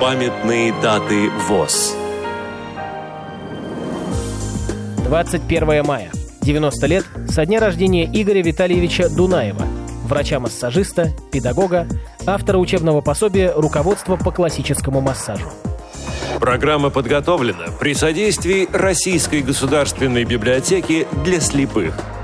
Памятные даты ВОЗ. 21 мая. 90 лет со дня рождения Игоря Витальевича Дунаева, врача-массажиста, педагога, автора учебного пособия «Руководство по классическому массажу». Программа подготовлена при содействии Российской государственной библиотеки для слепых –